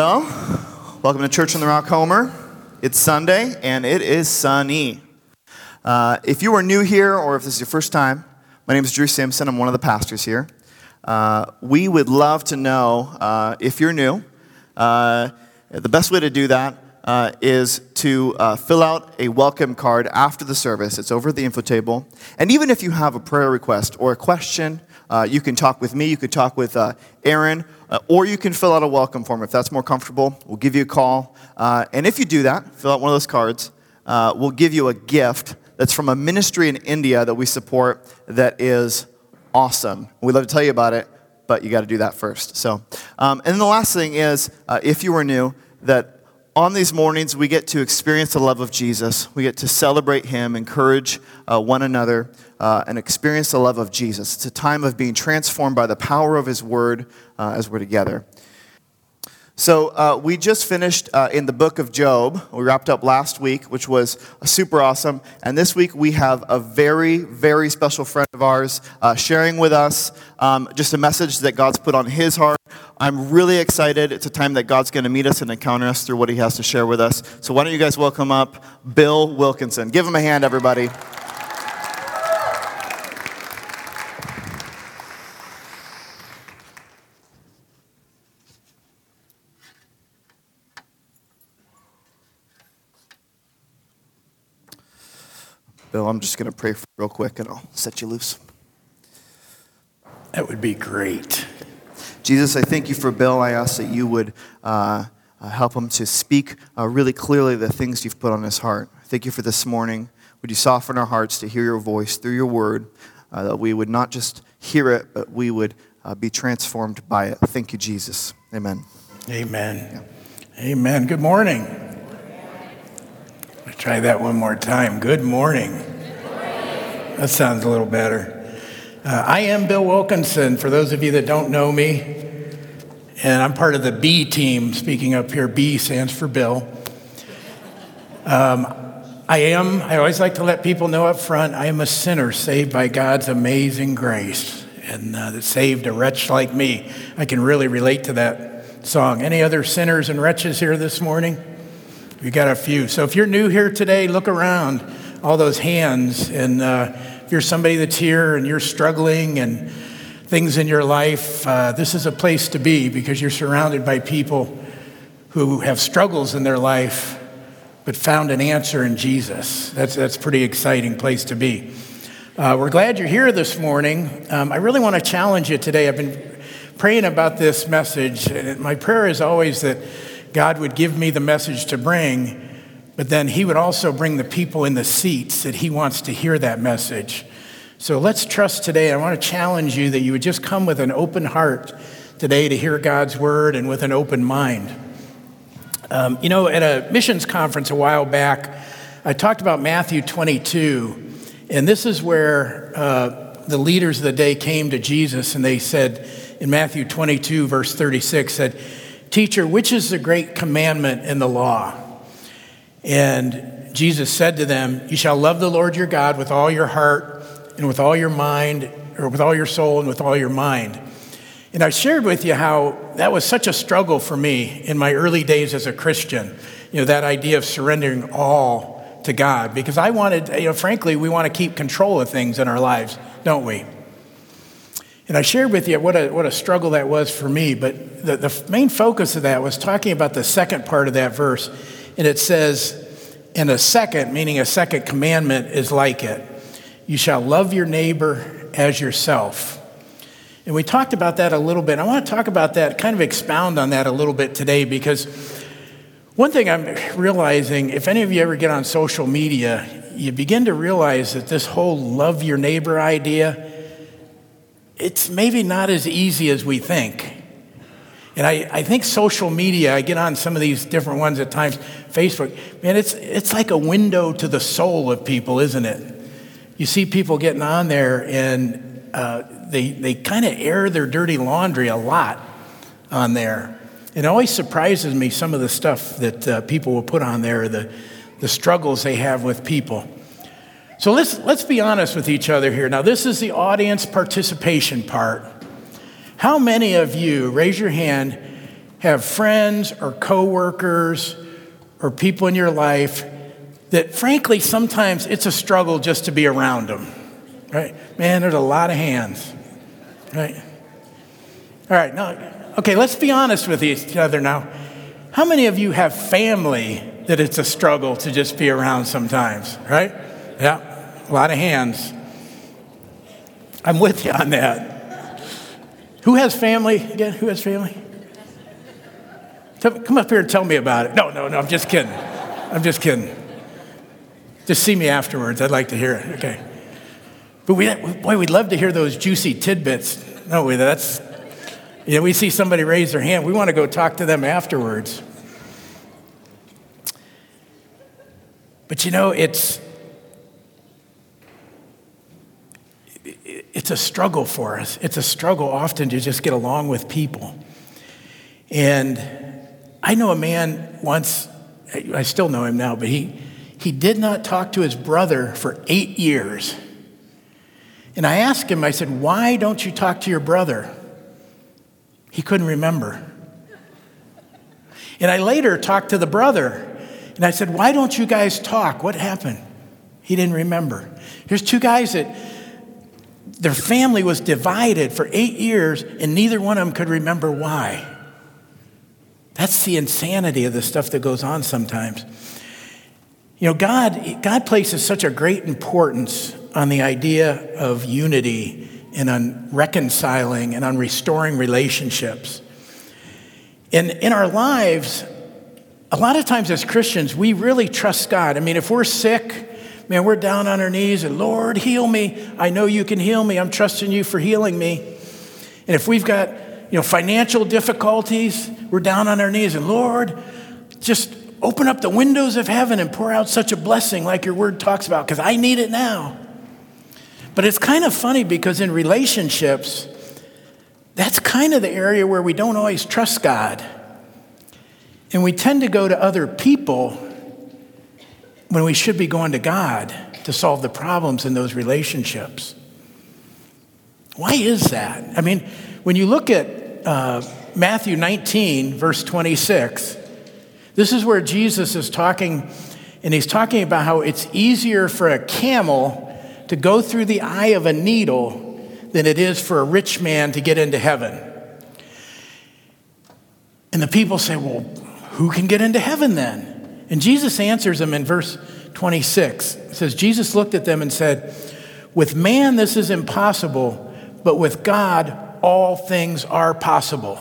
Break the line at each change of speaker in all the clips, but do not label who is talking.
Well, welcome to Church on the Rock Homer. It's Sunday and it is sunny. Uh, if you are new here or if this is your first time, my name is Drew Simpson. I'm one of the pastors here. Uh, we would love to know uh, if you're new. Uh, the best way to do that uh, is to uh, fill out a welcome card after the service. It's over at the info table. And even if you have a prayer request or a question, you can talk with me, you could talk with Aaron uh, or you can fill out a welcome form if that's more comfortable. We'll give you a call. Uh, and if you do that, fill out one of those cards, uh, we'll give you a gift that's from a ministry in India that we support that is awesome. We'd love to tell you about it, but you got to do that first. So, um, and the last thing is uh, if you are new, that on these mornings, we get to experience the love of Jesus. We get to celebrate Him, encourage uh, one another, uh, and experience the love of Jesus. It's a time of being transformed by the power of His Word uh, as we're together. So, uh, we just finished uh, in the book of Job. We wrapped up last week, which was super awesome. And this week, we have a very, very special friend of ours uh, sharing with us um, just a message that God's put on his heart. I'm really excited. It's a time that God's going to meet us and encounter us through what he has to share with us. So, why don't you guys welcome up Bill Wilkinson? Give him a hand, everybody. Bill, I'm just going to pray real quick and I'll set you loose.
That would be great.
Jesus, I thank you for Bill. I ask that you would uh, uh, help him to speak uh, really clearly the things you've put on his heart. Thank you for this morning. Would you soften our hearts to hear your voice through your word, uh, that we would not just hear it, but we would uh, be transformed by it. Thank you, Jesus. Amen.
Amen. Yeah. Amen. Good morning. Try that one more time. Good morning. Good morning. That sounds a little better. Uh, I am Bill Wilkinson, for those of you that don't know me. And I'm part of the B team, speaking up here. B stands for Bill. Um, I am, I always like to let people know up front, I am a sinner saved by God's amazing grace. And uh, that saved a wretch like me. I can really relate to that song. Any other sinners and wretches here this morning? We got a few. So if you're new here today, look around all those hands. And uh, if you're somebody that's here and you're struggling and things in your life, uh, this is a place to be because you're surrounded by people who have struggles in their life but found an answer in Jesus. That's, that's a pretty exciting place to be. Uh, we're glad you're here this morning. Um, I really want to challenge you today. I've been praying about this message. My prayer is always that God would give me the message to bring, but then He would also bring the people in the seats that He wants to hear that message. So let's trust today. I want to challenge you that you would just come with an open heart today to hear God's word and with an open mind. Um, you know, at a missions conference a while back, I talked about Matthew 22, and this is where uh, the leaders of the day came to Jesus and they said in Matthew 22, verse 36, said, Teacher, which is the great commandment in the law? And Jesus said to them, You shall love the Lord your God with all your heart and with all your mind, or with all your soul and with all your mind. And I shared with you how that was such a struggle for me in my early days as a Christian. You know, that idea of surrendering all to God. Because I wanted, you know, frankly, we want to keep control of things in our lives, don't we? And I shared with you what a, what a struggle that was for me, but the, the main focus of that was talking about the second part of that verse. And it says, and a second, meaning a second commandment, is like it you shall love your neighbor as yourself. And we talked about that a little bit. I want to talk about that, kind of expound on that a little bit today, because one thing I'm realizing if any of you ever get on social media, you begin to realize that this whole love your neighbor idea it's maybe not as easy as we think. And I, I think social media, I get on some of these different ones at times, Facebook, man, it's, it's like a window to the soul of people, isn't it? You see people getting on there and uh, they, they kind of air their dirty laundry a lot on there. It always surprises me some of the stuff that uh, people will put on there, the, the struggles they have with people. So let's, let's be honest with each other here. Now, this is the audience participation part. How many of you, raise your hand, have friends or coworkers or people in your life that frankly sometimes it's a struggle just to be around them. Right? Man, there's a lot of hands. Right? All right, now okay, let's be honest with each other now. How many of you have family that it's a struggle to just be around sometimes, right? Yeah, a lot of hands. I'm with you on that. Who has family again? Who has family? Come up here and tell me about it. No, no, no, I'm just kidding. I'm just kidding. Just see me afterwards. I'd like to hear it. Okay. But we, boy, we'd love to hear those juicy tidbits. No, that's, you know, we see somebody raise their hand. We want to go talk to them afterwards. But you know, it's, it's a struggle for us. It's a struggle often to just get along with people. And I know a man once, I still know him now, but he, he did not talk to his brother for eight years. And I asked him, I said, Why don't you talk to your brother? He couldn't remember. And I later talked to the brother, and I said, Why don't you guys talk? What happened? He didn't remember. Here's two guys that their family was divided for eight years, and neither one of them could remember why. That's the insanity of the stuff that goes on sometimes. You know, God, God places such a great importance on the idea of unity and on reconciling and on restoring relationships. And in our lives, a lot of times as Christians, we really trust God. I mean, if we're sick, man, we're down on our knees and Lord, heal me. I know you can heal me. I'm trusting you for healing me. And if we've got, you know, financial difficulties, we're down on our knees and Lord, just open up the windows of heaven and pour out such a blessing like your word talks about because I need it now. But it's kind of funny because in relationships, that's kind of the area where we don't always trust God. And we tend to go to other people when we should be going to God to solve the problems in those relationships. Why is that? I mean, when you look at uh, Matthew 19, verse 26, this is where Jesus is talking, and he's talking about how it's easier for a camel to go through the eye of a needle than it is for a rich man to get into heaven. And the people say, Well, who can get into heaven then? And Jesus answers them in verse 26. It says, Jesus looked at them and said, With man this is impossible, but with God all things are possible.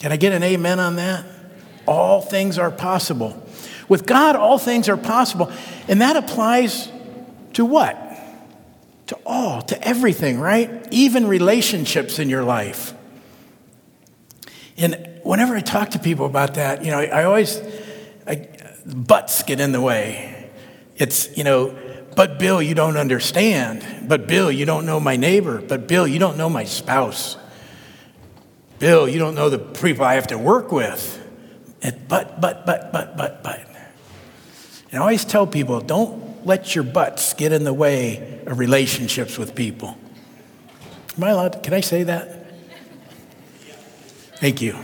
Can I get an amen on that? All things are possible. With God, all things are possible. And that applies to what? To all, to everything, right? Even relationships in your life. And whenever I talk to people about that, you know, I, always, I, buts get in the way. It's, you know, but Bill, you don't understand. But Bill, you don't know my neighbor. But Bill, you don't know my spouse. Bill, you don't know the people I have to work with. But, but, but, but, but, but. And I always tell people don't let your butts get in the way of relationships with people. Am I allowed? To, can I say that? Thank you.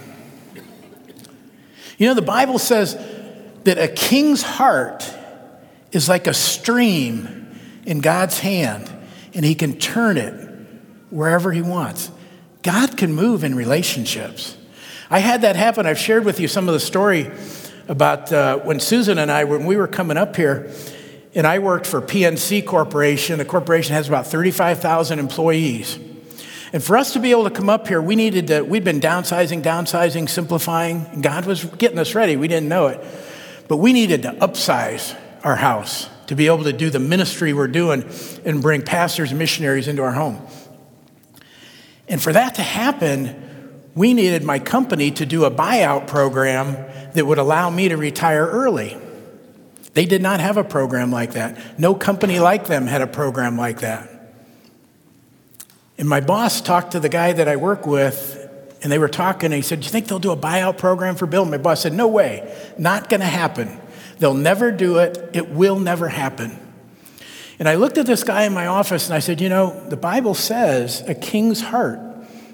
You know, the Bible says that a king's heart is like a stream in God's hand, and he can turn it wherever he wants. God can move in relationships. I had that happen. I've shared with you some of the story about uh, when Susan and I, when we were coming up here, and I worked for PNC Corporation. The corporation has about 35,000 employees. And for us to be able to come up here, we needed to, we'd been downsizing, downsizing, simplifying, and God was getting us ready. We didn't know it. But we needed to upsize our house to be able to do the ministry we're doing and bring pastors and missionaries into our home. And for that to happen, we needed my company to do a buyout program that would allow me to retire early. They did not have a program like that. No company like them had a program like that. And my boss talked to the guy that I work with, and they were talking, and he said, Do you think they'll do a buyout program for Bill? And my boss said, No way, not gonna happen. They'll never do it, it will never happen. And I looked at this guy in my office and I said, You know, the Bible says a king's heart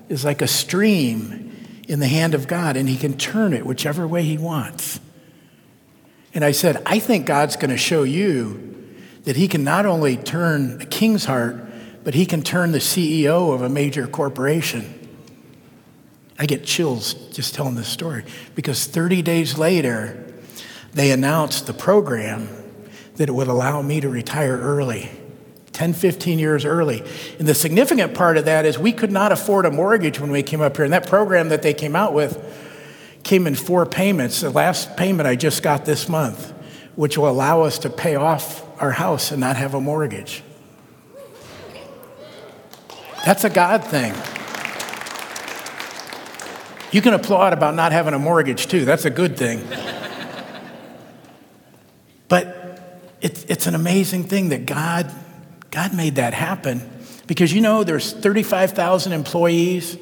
is like a stream in the hand of God and he can turn it whichever way he wants. And I said, I think God's going to show you that he can not only turn a king's heart, but he can turn the CEO of a major corporation. I get chills just telling this story because 30 days later, they announced the program that it would allow me to retire early. 10, 15 years early. And the significant part of that is we could not afford a mortgage when we came up here. And that program that they came out with came in four payments. The last payment I just got this month, which will allow us to pay off our house and not have a mortgage. That's a God thing. You can applaud about not having a mortgage too. That's a good thing. but it's, it's an amazing thing that God God made that happen because you know there's 35,000 employees.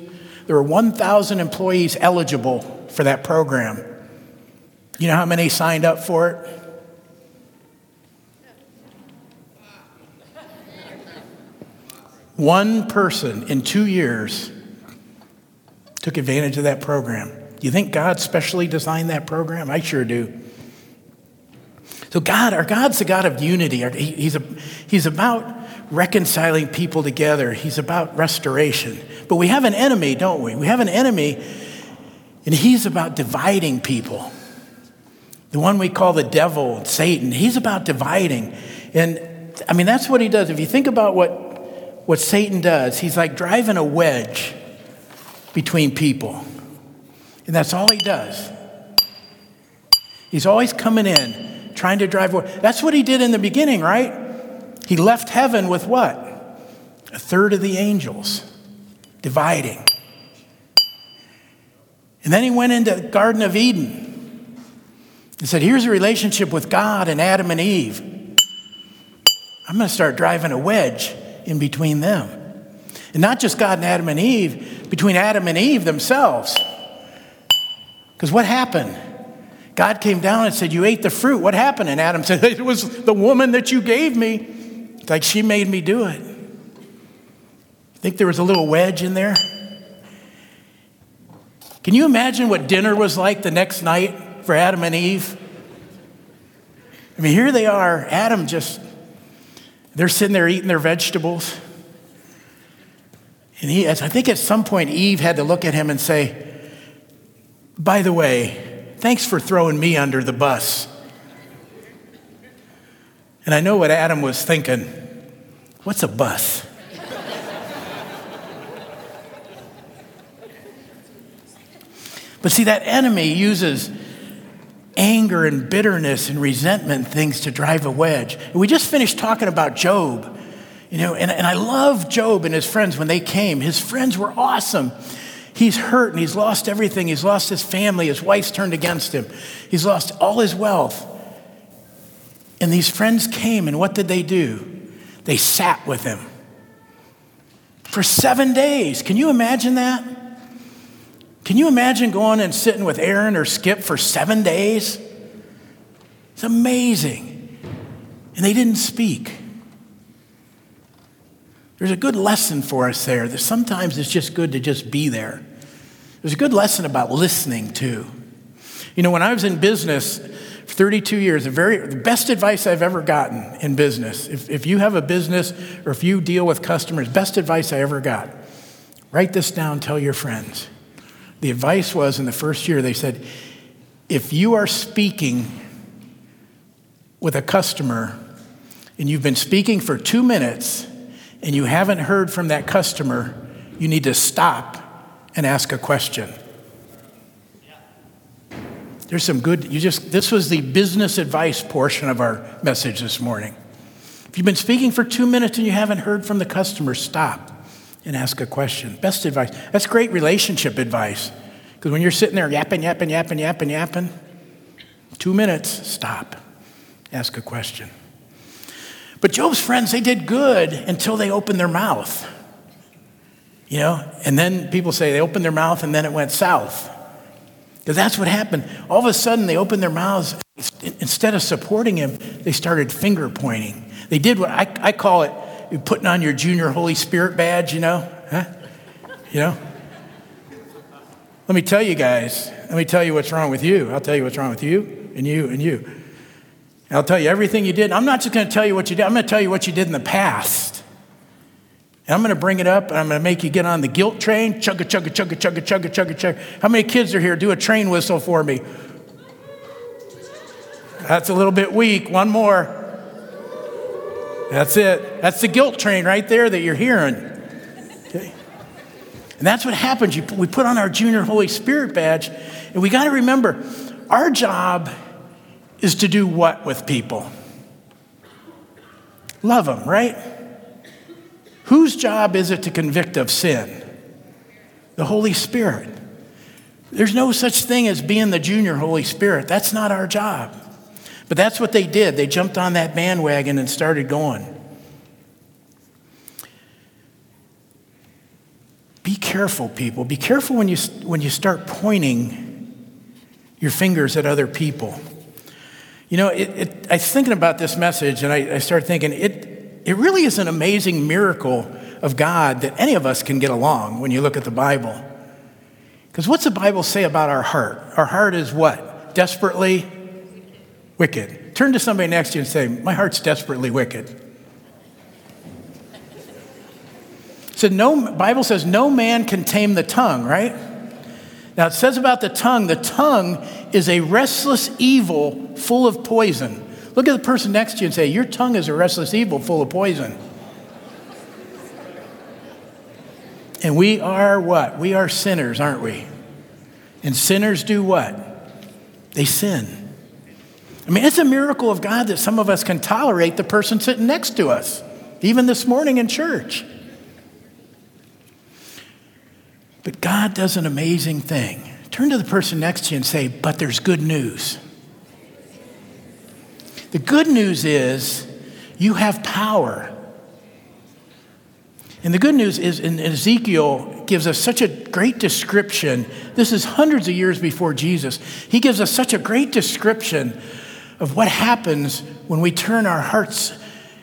There were 1,000 employees eligible for that program. You know how many signed up for it? One person in two years took advantage of that program. Do you think God specially designed that program? I sure do. So God, our God's a God of unity. He's, a, he's about reconciling people together. He's about restoration. But we have an enemy, don't we? We have an enemy, and he's about dividing people. The one we call the devil, Satan, he's about dividing. And I mean, that's what he does. If you think about what, what Satan does, he's like driving a wedge between people. And that's all he does. He's always coming in, trying to drive. That's what he did in the beginning, right? He left heaven with what? A third of the angels, dividing. And then he went into the Garden of Eden and said, Here's a relationship with God and Adam and Eve. I'm going to start driving a wedge in between them. And not just God and Adam and Eve, between Adam and Eve themselves. Because what happened? God came down and said, You ate the fruit. What happened? And Adam said, It was the woman that you gave me. Like she made me do it. I think there was a little wedge in there? Can you imagine what dinner was like the next night for Adam and Eve? I mean, here they are. Adam just, they're sitting there eating their vegetables. And he, I think at some point, Eve had to look at him and say, By the way, thanks for throwing me under the bus. And I know what Adam was thinking. What's a bus? but see, that enemy uses anger and bitterness and resentment things to drive a wedge. We just finished talking about Job. You know, and, and I love Job and his friends when they came. His friends were awesome. He's hurt and he's lost everything. He's lost his family. His wife's turned against him. He's lost all his wealth. And these friends came, and what did they do? They sat with him for seven days. Can you imagine that? Can you imagine going and sitting with Aaron or Skip for seven days? It's amazing. And they didn't speak. There's a good lesson for us there that sometimes it's just good to just be there. There's a good lesson about listening too. You know, when I was in business, 32 years, the, very, the best advice I've ever gotten in business. If, if you have a business or if you deal with customers, best advice I ever got. Write this down, tell your friends. The advice was in the first year, they said, if you are speaking with a customer and you've been speaking for two minutes and you haven't heard from that customer, you need to stop and ask a question. There's some good, you just, this was the business advice portion of our message this morning. If you've been speaking for two minutes and you haven't heard from the customer, stop and ask a question. Best advice. That's great relationship advice. Because when you're sitting there yapping, yapping, yapping, yapping, yapping, two minutes, stop. Ask a question. But Job's friends, they did good until they opened their mouth. You know, and then people say they opened their mouth and then it went south. Because that's what happened. All of a sudden, they opened their mouths. Instead of supporting him, they started finger pointing. They did what I, I call it putting on your junior Holy Spirit badge, you know? Huh? You know? Let me tell you guys, let me tell you what's wrong with you. I'll tell you what's wrong with you and you and you. I'll tell you everything you did. I'm not just going to tell you what you did, I'm going to tell you what you did in the past. And I'm going to bring it up and I'm going to make you get on the guilt train. Chugga, chugga, chugga, chugga, chugga, chugga, chugga. Chugga chug. How many kids are here? Do a train whistle for me. That's a little bit weak. One more. That's it. That's the guilt train right there that you're hearing. Okay? And that's what happens. We put on our junior Holy Spirit badge, and we got to remember our job is to do what with people? Love them, right? Whose job is it to convict of sin? The Holy Spirit. There's no such thing as being the junior Holy Spirit. That's not our job. But that's what they did. They jumped on that bandwagon and started going. Be careful, people. Be careful when you, when you start pointing your fingers at other people. You know, it, it, I was thinking about this message and I, I started thinking it, it really is an amazing miracle of God that any of us can get along when you look at the Bible. Because what's the Bible say about our heart? Our heart is what? Desperately wicked. Turn to somebody next to you and say, My heart's desperately wicked. So no Bible says no man can tame the tongue, right? Now it says about the tongue, the tongue is a restless evil full of poison. Look at the person next to you and say, Your tongue is a restless evil full of poison. And we are what? We are sinners, aren't we? And sinners do what? They sin. I mean, it's a miracle of God that some of us can tolerate the person sitting next to us, even this morning in church. But God does an amazing thing. Turn to the person next to you and say, But there's good news. The good news is you have power. And the good news is, in Ezekiel gives us such a great description. This is hundreds of years before Jesus. He gives us such a great description of what happens when we turn our hearts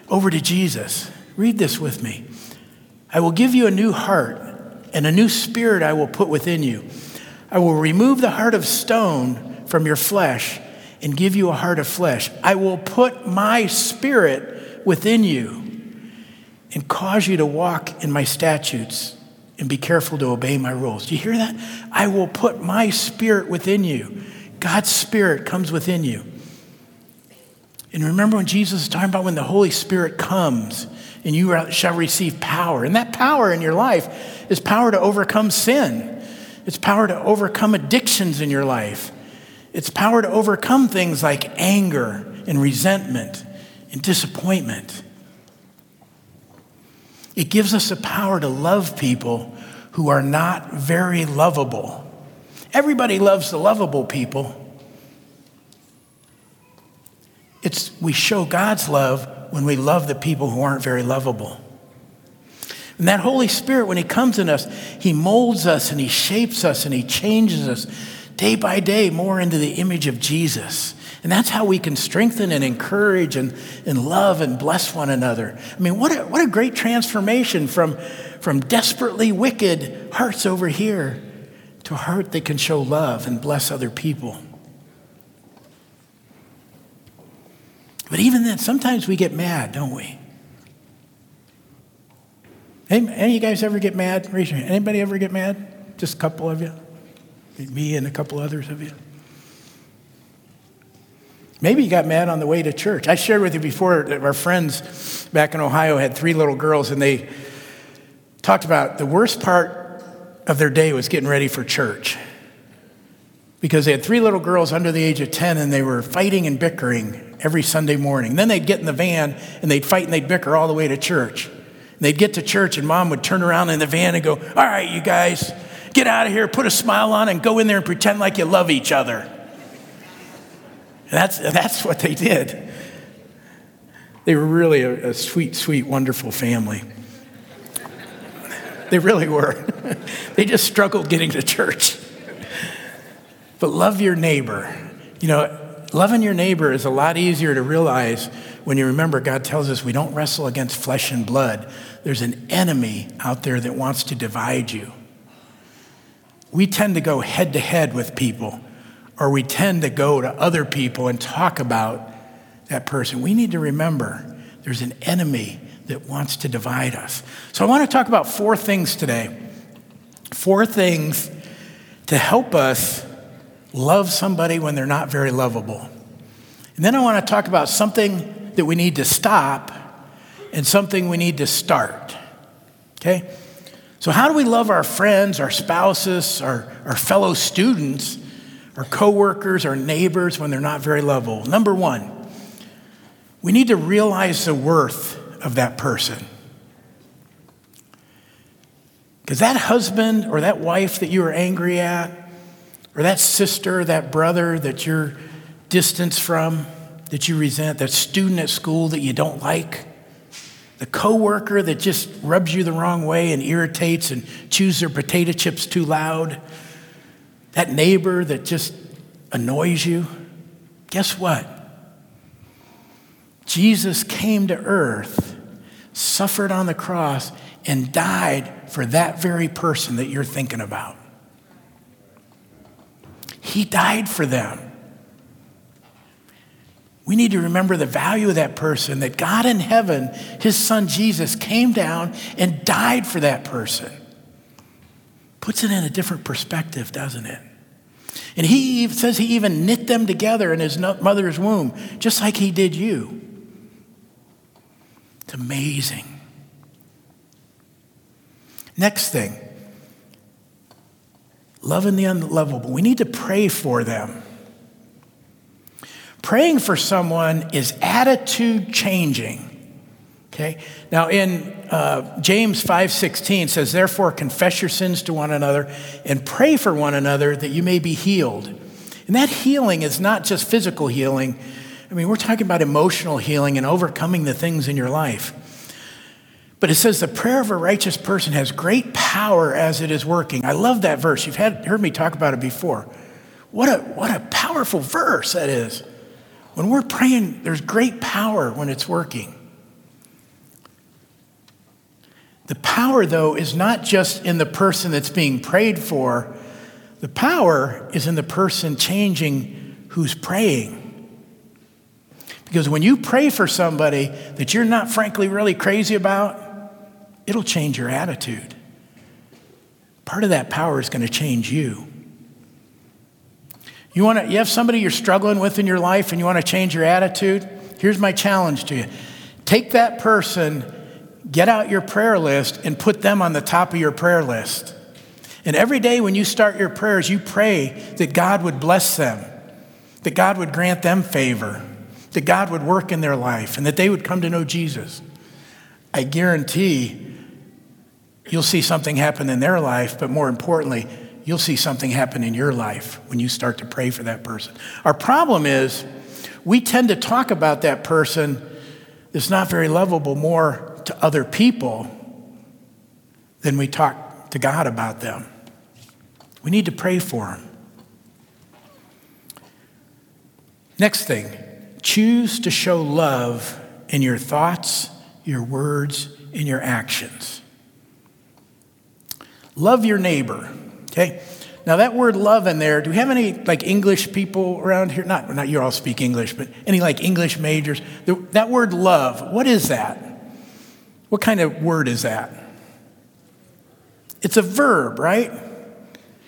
over to Jesus. Read this with me. I will give you a new heart, and a new spirit I will put within you. I will remove the heart of stone from your flesh and give you a heart of flesh. I will put my spirit within you and cause you to walk in my statutes and be careful to obey my rules. Do you hear that? I will put my spirit within you. God's spirit comes within you. And remember when Jesus is talking about when the Holy Spirit comes and you shall receive power. And that power in your life is power to overcome sin, it's power to overcome addictions in your life, it's power to overcome things like anger and resentment and disappointment. It gives us the power to love people who are not very lovable. Everybody loves the lovable people. It's, we show God's love when we love the people who aren't very lovable. And that Holy Spirit, when He comes in us, He molds us and He shapes us and He changes us day by day more into the image of Jesus. And that's how we can strengthen and encourage and, and love and bless one another. I mean, what a, what a great transformation from, from desperately wicked hearts over here to a heart that can show love and bless other people. But even then, sometimes we get mad, don't we? Any, any of you guys ever get mad? Raise your hand. Anybody ever get mad? Just a couple of you? Me and a couple others of you? Maybe you got mad on the way to church. I shared with you before that our friends back in Ohio had three little girls, and they talked about the worst part of their day was getting ready for church because they had three little girls under the age of 10 and they were fighting and bickering every Sunday morning. Then they'd get in the van and they'd fight and they'd bicker all the way to church. And they'd get to church and mom would turn around in the van and go, All right, you guys, get out of here, put a smile on, and go in there and pretend like you love each other. And that's, that's what they did. They were really a, a sweet, sweet, wonderful family. They really were. they just struggled getting to church. But love your neighbor. You know, loving your neighbor is a lot easier to realize when you remember God tells us we don't wrestle against flesh and blood. There's an enemy out there that wants to divide you. We tend to go head to head with people, or we tend to go to other people and talk about that person. We need to remember there's an enemy that wants to divide us. So I want to talk about four things today. Four things to help us love somebody when they're not very lovable. And then I want to talk about something that we need to stop and something we need to start. Okay? So, how do we love our friends, our spouses, our, our fellow students, our coworkers, our neighbors when they're not very lovable? Number one, we need to realize the worth of that person. Because that husband or that wife that you are angry at, or that sister, that brother that you're distanced from, that you resent, that student at school that you don't like, the coworker that just rubs you the wrong way and irritates and chews their potato chips too loud, that neighbor that just annoys you. Guess what? Jesus came to earth, suffered on the cross, and died for that very person that you're thinking about. He died for them. We need to remember the value of that person, that God in heaven, his son Jesus, came down and died for that person. Puts it in a different perspective, doesn't it? And he says he even knit them together in his mother's womb, just like he did you. It's amazing. Next thing loving the unlovable. We need to pray for them. Praying for someone is attitude changing. Okay? Now in uh, James 5:16 says, "Therefore confess your sins to one another and pray for one another that you may be healed." And that healing is not just physical healing. I mean, we're talking about emotional healing and overcoming the things in your life. But it says the prayer of a righteous person has great power as it is working. I love that verse. You've had, heard me talk about it before. What a, what a powerful verse that is. When we're praying, there's great power when it's working. The power, though, is not just in the person that's being prayed for, the power is in the person changing who's praying. Because when you pray for somebody that you're not, frankly, really crazy about, it'll change your attitude. Part of that power is going to change you. You, want to, you have somebody you're struggling with in your life and you want to change your attitude? Here's my challenge to you take that person, get out your prayer list, and put them on the top of your prayer list. And every day when you start your prayers, you pray that God would bless them, that God would grant them favor, that God would work in their life, and that they would come to know Jesus. I guarantee you'll see something happen in their life, but more importantly, you'll see something happen in your life when you start to pray for that person. Our problem is we tend to talk about that person that's not very lovable more to other people than we talk to God about them. We need to pray for them. Next thing, choose to show love in your thoughts, your words, and your actions. Love your neighbor. Okay? Now that word love in there, do we have any like English people around here? Not, not you all speak English, but any like English majors? The, that word love, what is that? What kind of word is that? It's a verb, right?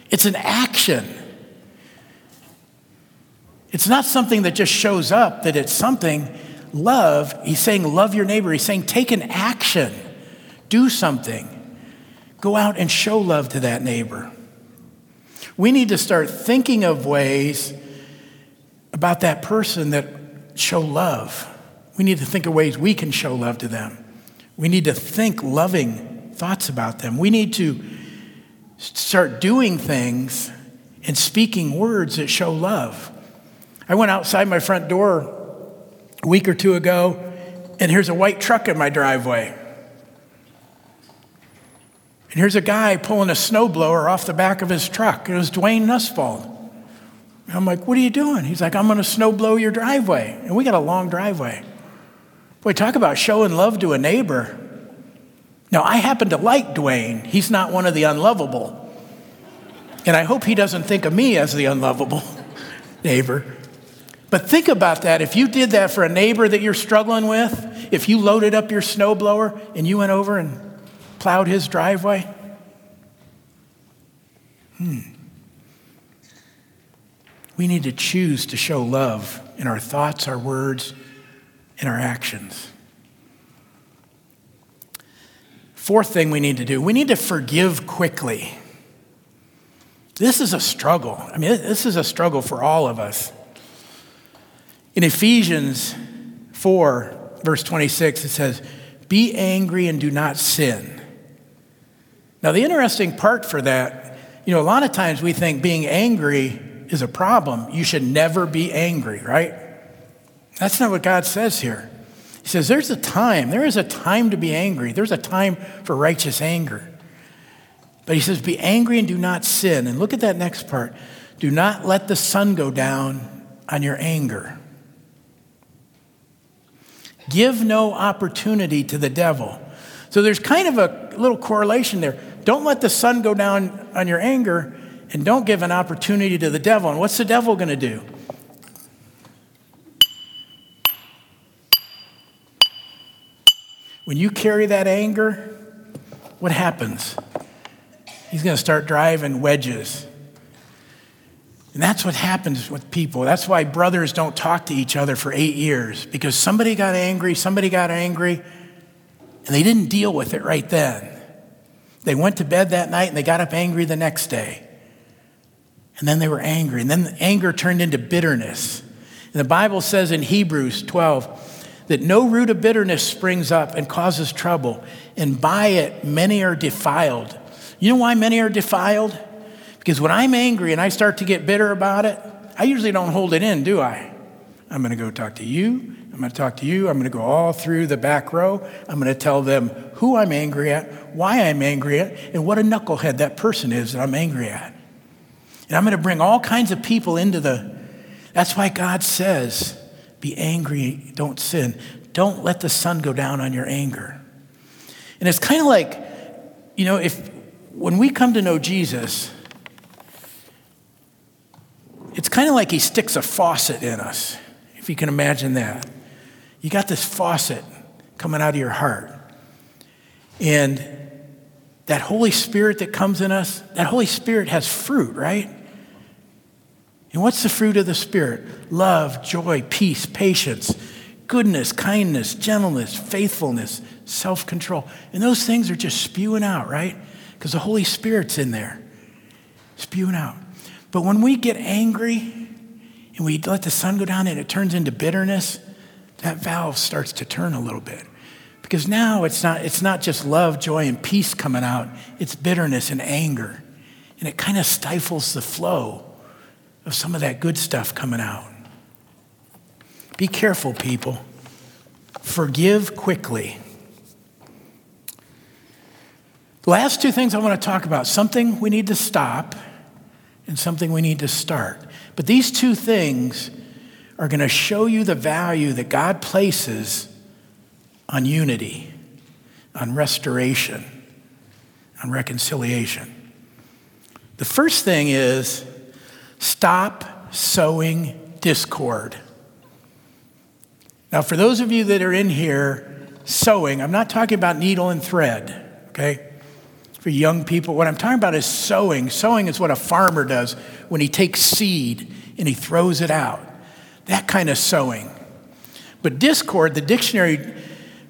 It's an action. It's not something that just shows up, that it's something. Love, he's saying, love your neighbor. He's saying, take an action, do something. Go out and show love to that neighbor. We need to start thinking of ways about that person that show love. We need to think of ways we can show love to them. We need to think loving thoughts about them. We need to start doing things and speaking words that show love. I went outside my front door a week or two ago, and here's a white truck in my driveway. And here's a guy pulling a snowblower off the back of his truck. It was Dwayne Nussbaum. I'm like, what are you doing? He's like, I'm going to snowblow your driveway. And we got a long driveway. Boy, talk about showing love to a neighbor. Now, I happen to like Dwayne. He's not one of the unlovable. And I hope he doesn't think of me as the unlovable neighbor. But think about that. If you did that for a neighbor that you're struggling with, if you loaded up your snowblower and you went over and plowed his driveway, hmm. We need to choose to show love in our thoughts, our words, and our actions. Fourth thing we need to do we need to forgive quickly. This is a struggle. I mean, this is a struggle for all of us. In Ephesians 4, verse 26, it says, Be angry and do not sin. Now, the interesting part for that, you know, a lot of times we think being angry is a problem. You should never be angry, right? That's not what God says here. He says there's a time, there is a time to be angry, there's a time for righteous anger. But he says, Be angry and do not sin. And look at that next part. Do not let the sun go down on your anger. Give no opportunity to the devil. So there's kind of a little correlation there. Don't let the sun go down on your anger, and don't give an opportunity to the devil. And what's the devil going to do? When you carry that anger, what happens? He's going to start driving wedges. And that's what happens with people. That's why brothers don't talk to each other for eight years because somebody got angry, somebody got angry, and they didn't deal with it right then. They went to bed that night and they got up angry the next day. And then they were angry. And then the anger turned into bitterness. And the Bible says in Hebrews 12, that no root of bitterness springs up and causes trouble, and by it many are defiled. You know why many are defiled? Because when I'm angry and I start to get bitter about it, I usually don't hold it in, do I? I'm going to go talk to you. I'm going to talk to you. I'm going to go all through the back row. I'm going to tell them who I'm angry at, why I'm angry at, and what a knucklehead that person is that I'm angry at. And I'm going to bring all kinds of people into the. That's why God says, be angry, don't sin. Don't let the sun go down on your anger. And it's kind of like, you know, if when we come to know Jesus, it's kind of like he sticks a faucet in us, if you can imagine that. You got this faucet coming out of your heart. And that Holy Spirit that comes in us, that Holy Spirit has fruit, right? And what's the fruit of the Spirit? Love, joy, peace, patience, goodness, kindness, gentleness, faithfulness, self control. And those things are just spewing out, right? Because the Holy Spirit's in there, spewing out. But when we get angry and we let the sun go down and it turns into bitterness, that valve starts to turn a little bit. Because now it's not, it's not just love, joy, and peace coming out, it's bitterness and anger. And it kind of stifles the flow of some of that good stuff coming out. Be careful, people. Forgive quickly. The last two things I want to talk about something we need to stop and something we need to start. But these two things are going to show you the value that God places on unity, on restoration, on reconciliation. The first thing is Stop sowing discord. Now, for those of you that are in here sewing, I'm not talking about needle and thread, okay? For young people, what I'm talking about is sowing. Sowing is what a farmer does when he takes seed and he throws it out. That kind of sowing. But discord, the dictionary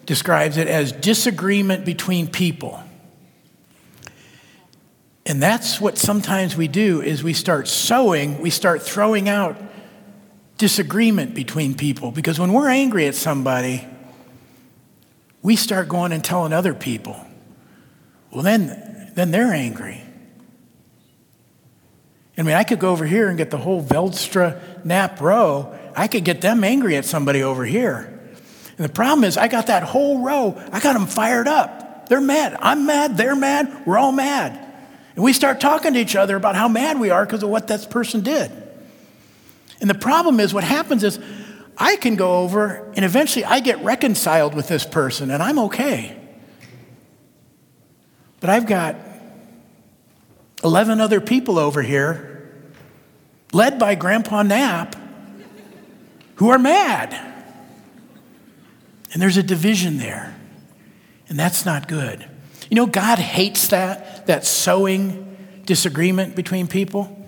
describes it as disagreement between people. And that's what sometimes we do is we start sowing, we start throwing out disagreement between people because when we're angry at somebody, we start going and telling other people. Well, then, then they're angry. I mean, I could go over here and get the whole Veldstra Knapp row. I could get them angry at somebody over here. And the problem is, I got that whole row, I got them fired up. They're mad. I'm mad. They're mad. We're all mad. And we start talking to each other about how mad we are because of what that person did. And the problem is, what happens is, I can go over and eventually I get reconciled with this person and I'm okay. But I've got 11 other people over here, led by Grandpa Knapp, who are mad. And there's a division there. And that's not good. You know, God hates that, that sowing disagreement between people.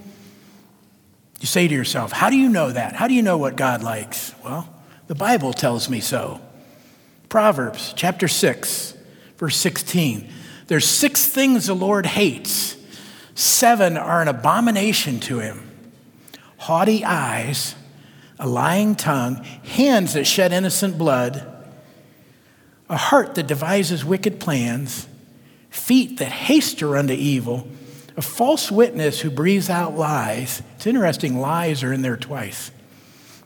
You say to yourself, How do you know that? How do you know what God likes? Well, the Bible tells me so. Proverbs chapter 6, verse 16. There's six things the Lord hates, seven are an abomination to him haughty eyes, a lying tongue, hands that shed innocent blood, a heart that devises wicked plans, feet that haste to run to evil, a false witness who breathes out lies. It's interesting, lies are in there twice.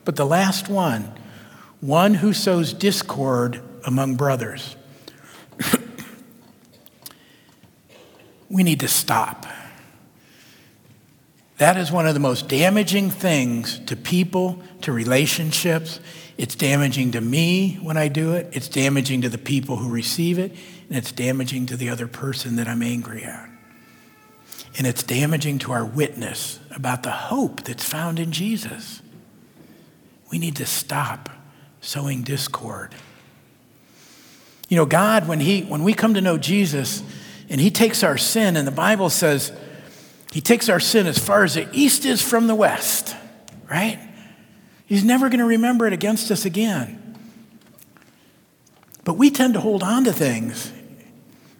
But the last one, one who sows discord among brothers. we need to stop. That is one of the most damaging things to people, to relationships. It's damaging to me when I do it. It's damaging to the people who receive it. And it's damaging to the other person that I'm angry at. And it's damaging to our witness about the hope that's found in Jesus. We need to stop sowing discord. You know, God, when, he, when we come to know Jesus and He takes our sin, and the Bible says He takes our sin as far as the east is from the west, right? He's never going to remember it against us again. But we tend to hold on to things.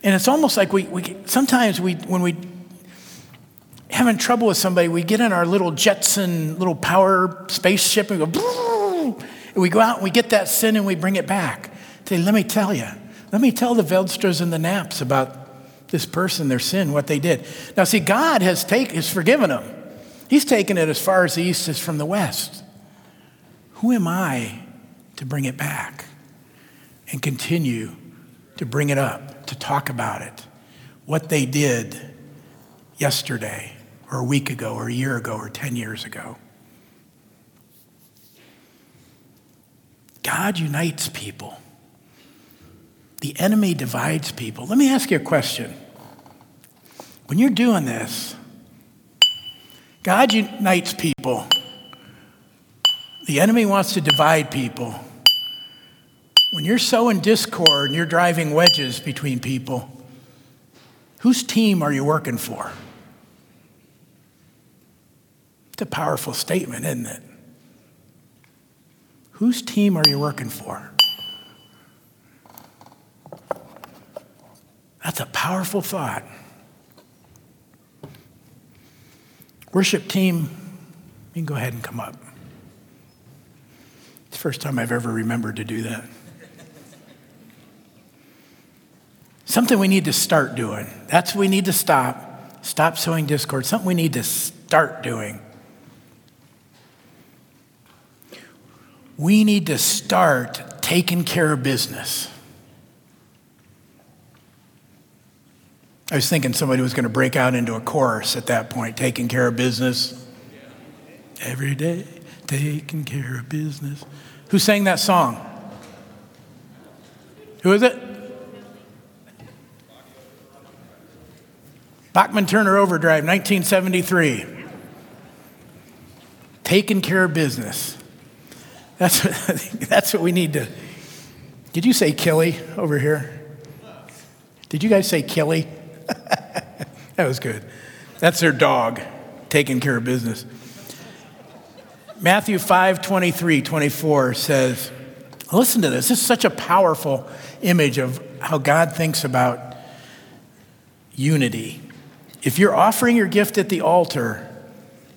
And it's almost like we, we sometimes we, when we having trouble with somebody, we get in our little Jetson little power spaceship and go, and we go out and we get that sin and we bring it back. Say, let me tell you, let me tell the Veldsters and the Naps about this person, their sin, what they did. Now, see, God has, take, has forgiven them. He's taken it as far as the east is from the west. Who am I to bring it back and continue to bring it up, to talk about it? What they did yesterday or a week ago or a year ago or 10 years ago. God unites people. The enemy divides people. Let me ask you a question. When you're doing this, God unites people. The enemy wants to divide people. When you're sowing discord and you're driving wedges between people, whose team are you working for? It's a powerful statement, isn't it? Whose team are you working for? That's a powerful thought. Worship team, you can go ahead and come up. It's the first time I've ever remembered to do that. Something we need to start doing. That's what we need to stop. Stop sowing discord. Something we need to start doing. we need to start taking care of business. I was thinking somebody was going to break out into a chorus at that point, taking care of business. Every day, taking care of business. Who sang that song? Who is it? Bachman Turner Overdrive, 1973. Taking care of business. That's what, that's what we need to. Did you say Killy over here? Did you guys say Killy? that was good. That's their dog taking care of business. Matthew 5 23, 24 says, Listen to this. This is such a powerful image of how God thinks about unity. If you're offering your gift at the altar,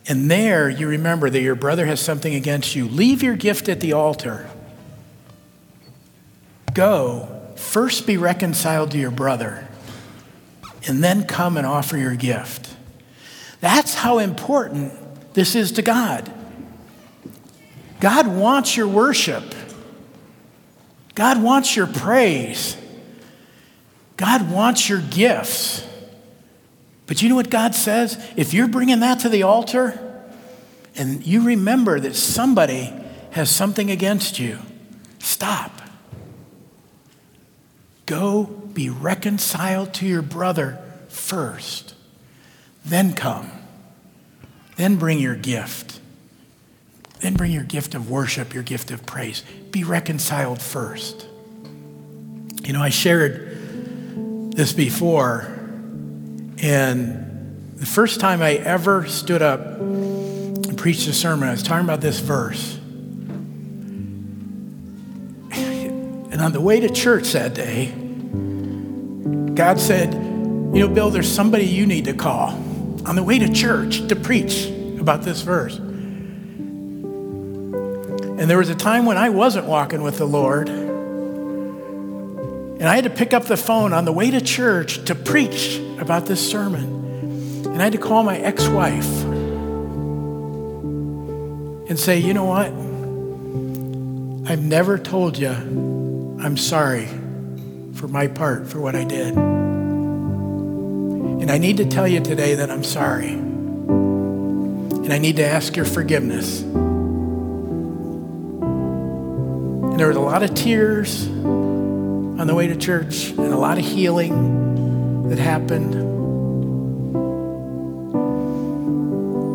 and there you remember that your brother has something against you. Leave your gift at the altar. Go, first be reconciled to your brother, and then come and offer your gift. That's how important this is to God. God wants your worship. God wants your praise. God wants your gifts. But you know what God says? If you're bringing that to the altar and you remember that somebody has something against you, stop. Go be reconciled to your brother first. then come. Then bring your gift. Then bring your gift of worship, your gift of praise. Be reconciled first. You know, I shared this before, and the first time I ever stood up and preached a sermon, I was talking about this verse. And on the way to church that day, God said, You know, Bill, there's somebody you need to call on the way to church to preach about this verse. And there was a time when I wasn't walking with the Lord. And I had to pick up the phone on the way to church to preach about this sermon. And I had to call my ex wife and say, you know what? I've never told you I'm sorry for my part for what I did. And I need to tell you today that I'm sorry. And I need to ask your forgiveness. And there was a lot of tears on the way to church and a lot of healing that happened.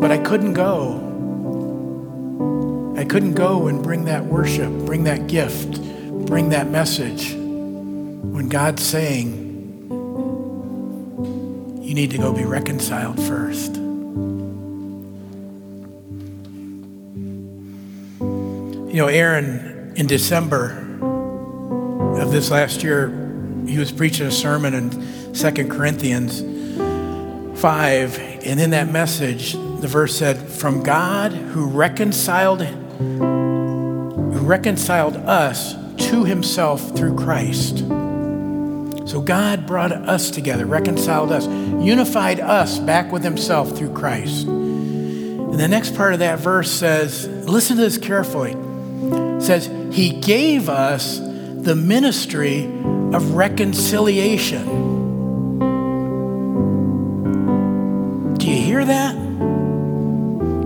But I couldn't go. I couldn't go and bring that worship, bring that gift, bring that message when God's saying, you need to go be reconciled first. You know, Aaron, in December of this last year, he was preaching a sermon in 2 Corinthians 5, and in that message, the verse said, From God who reconciled, who reconciled us to himself through Christ. So God brought us together, reconciled us, unified us back with himself through Christ. And the next part of that verse says, listen to this carefully. It says, He gave us the ministry of reconciliation. Do you hear that?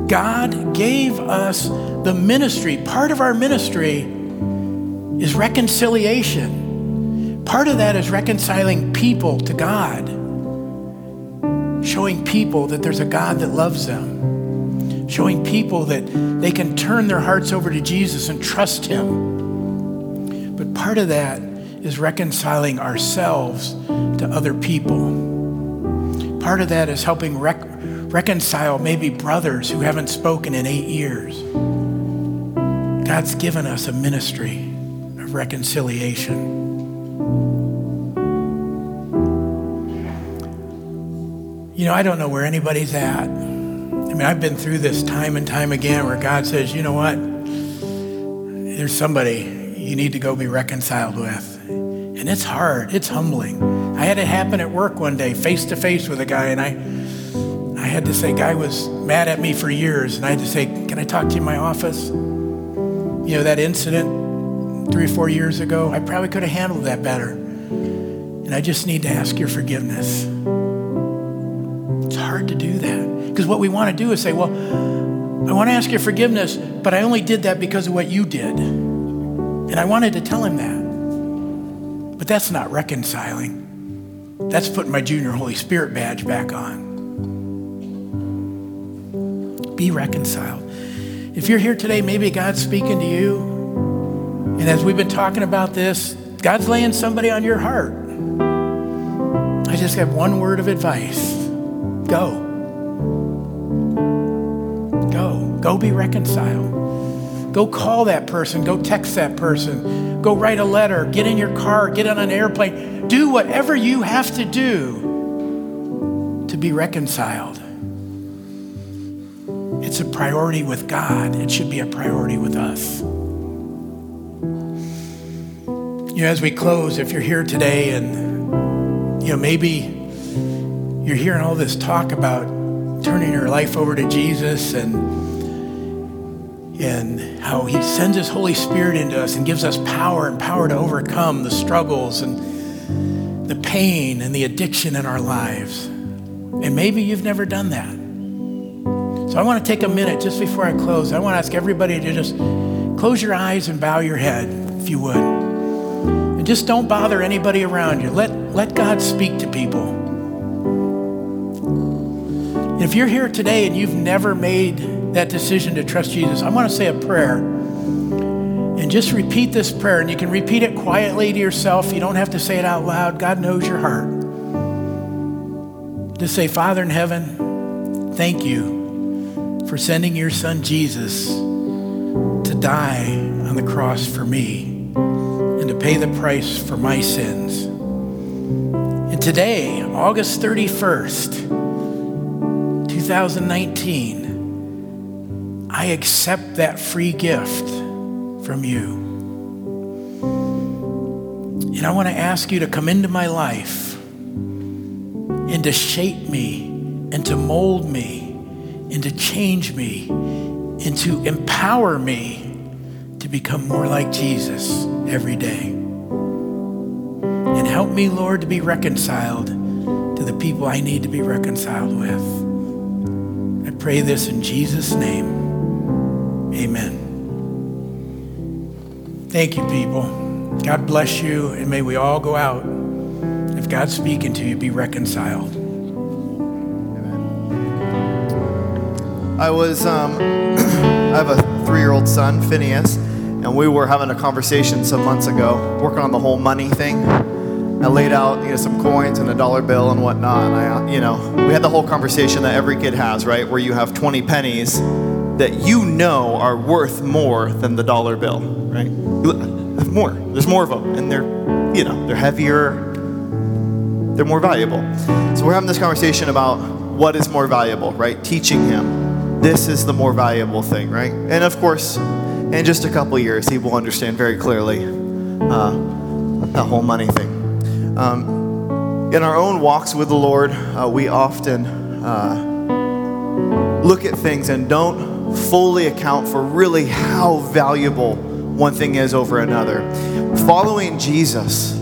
God gave us the ministry. Part of our ministry is reconciliation. Part of that is reconciling people to God, showing people that there's a God that loves them, showing people that they can turn their hearts over to Jesus and trust Him. But part of that is reconciling ourselves to other people. Part of that is helping rec- reconcile maybe brothers who haven't spoken in eight years. God's given us a ministry of reconciliation. You know, I don't know where anybody's at. I mean, I've been through this time and time again where God says, you know what? There's somebody you need to go be reconciled with. And it's hard, it's humbling. I had it happen at work one day, face to face with a guy, and I, I had to say, guy was mad at me for years, and I had to say, can I talk to you in my office? You know, that incident three or four years ago, I probably could have handled that better. And I just need to ask your forgiveness. Hard to do that. Because what we want to do is say, well, I want to ask your forgiveness, but I only did that because of what you did. And I wanted to tell him that. But that's not reconciling. That's putting my junior Holy Spirit badge back on. Be reconciled. If you're here today, maybe God's speaking to you. And as we've been talking about this, God's laying somebody on your heart. I just have one word of advice go. Go. Go be reconciled. Go call that person. Go text that person. Go write a letter. Get in your car. Get on an airplane. Do whatever you have to do to be reconciled. It's a priority with God. It should be a priority with us. You know, as we close, if you're here today and, you know, maybe you're hearing all this talk about turning your life over to Jesus and and how he sends his Holy Spirit into us and gives us power and power to overcome the struggles and the pain and the addiction in our lives. And maybe you've never done that. So I want to take a minute just before I close. I want to ask everybody to just close your eyes and bow your head, if you would. And just don't bother anybody around you. Let, let God speak to people. If you're here today and you've never made that decision to trust Jesus, I want to say a prayer. And just repeat this prayer, and you can repeat it quietly to yourself. You don't have to say it out loud. God knows your heart. Just say, Father in heaven, thank you for sending your son Jesus to die on the cross for me and to pay the price for my sins. And today, August 31st, 2019, I accept that free gift from you. And I want to ask you to come into my life and to shape me and to mold me and to change me and to empower me to become more like Jesus every day. And help me, Lord, to be reconciled to the people I need to be reconciled with. Pray this in Jesus' name. Amen. Thank you, people. God bless you, and may we all go out. If God's speaking to you, be reconciled. Amen.
I was, um, I have a three year old son, Phineas, and we were having a conversation some months ago, working on the whole money thing. I laid out, you know, some coins and a dollar bill and whatnot, and I, you know, we had the whole conversation that every kid has, right? Where you have 20 pennies that you know are worth more than the dollar bill, right? There's more. There's more of them, and they're, you know, they're heavier, they're more valuable. So we're having this conversation about what is more valuable, right? Teaching him this is the more valuable thing, right? And of course, in just a couple years, he will understand very clearly uh, whole money thing. Um, in our own walks with the Lord, uh, we often uh, look at things and don't fully account for really how valuable one thing is over another. Following Jesus,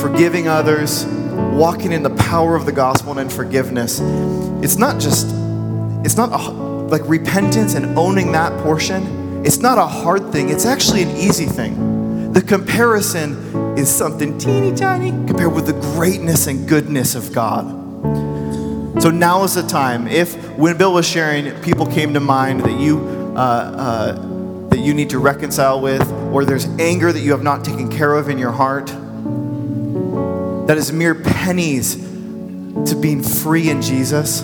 forgiving others, walking in the power of the gospel and forgiveness, it's not just, it's not a, like repentance and owning that portion. It's not a hard thing, it's actually an easy thing. The comparison is something teeny tiny compared with the greatness and goodness of God. So now is the time. If when Bill was sharing, people came to mind that you uh, uh, that you need to reconcile with, or there's anger that you have not taken care of in your heart, that is mere pennies to being free in Jesus,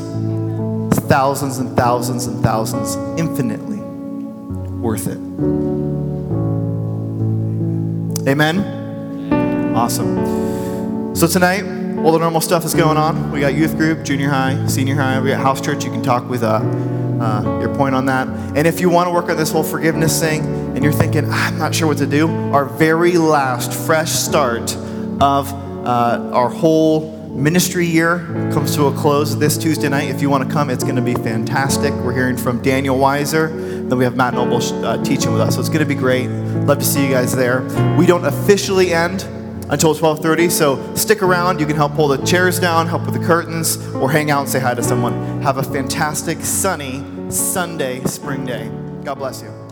thousands and thousands and thousands, infinitely worth it. Amen? Awesome. So tonight, all the normal stuff is going on. We got youth group, junior high, senior high. We got house church. You can talk with uh, uh, your point on that. And if you want to work on this whole forgiveness thing and you're thinking, I'm not sure what to do, our very last fresh start of uh, our whole ministry year comes to a close this Tuesday night. If you want to come, it's going to be fantastic. We're hearing from Daniel Weiser. Then we have Matt Noble uh, teaching with us. So it's going to be great. Love to see you guys there. We don't officially end until 12:30, so stick around. You can help pull the chairs down, help with the curtains, or hang out and say hi to someone. Have a fantastic sunny Sunday spring day. God bless you.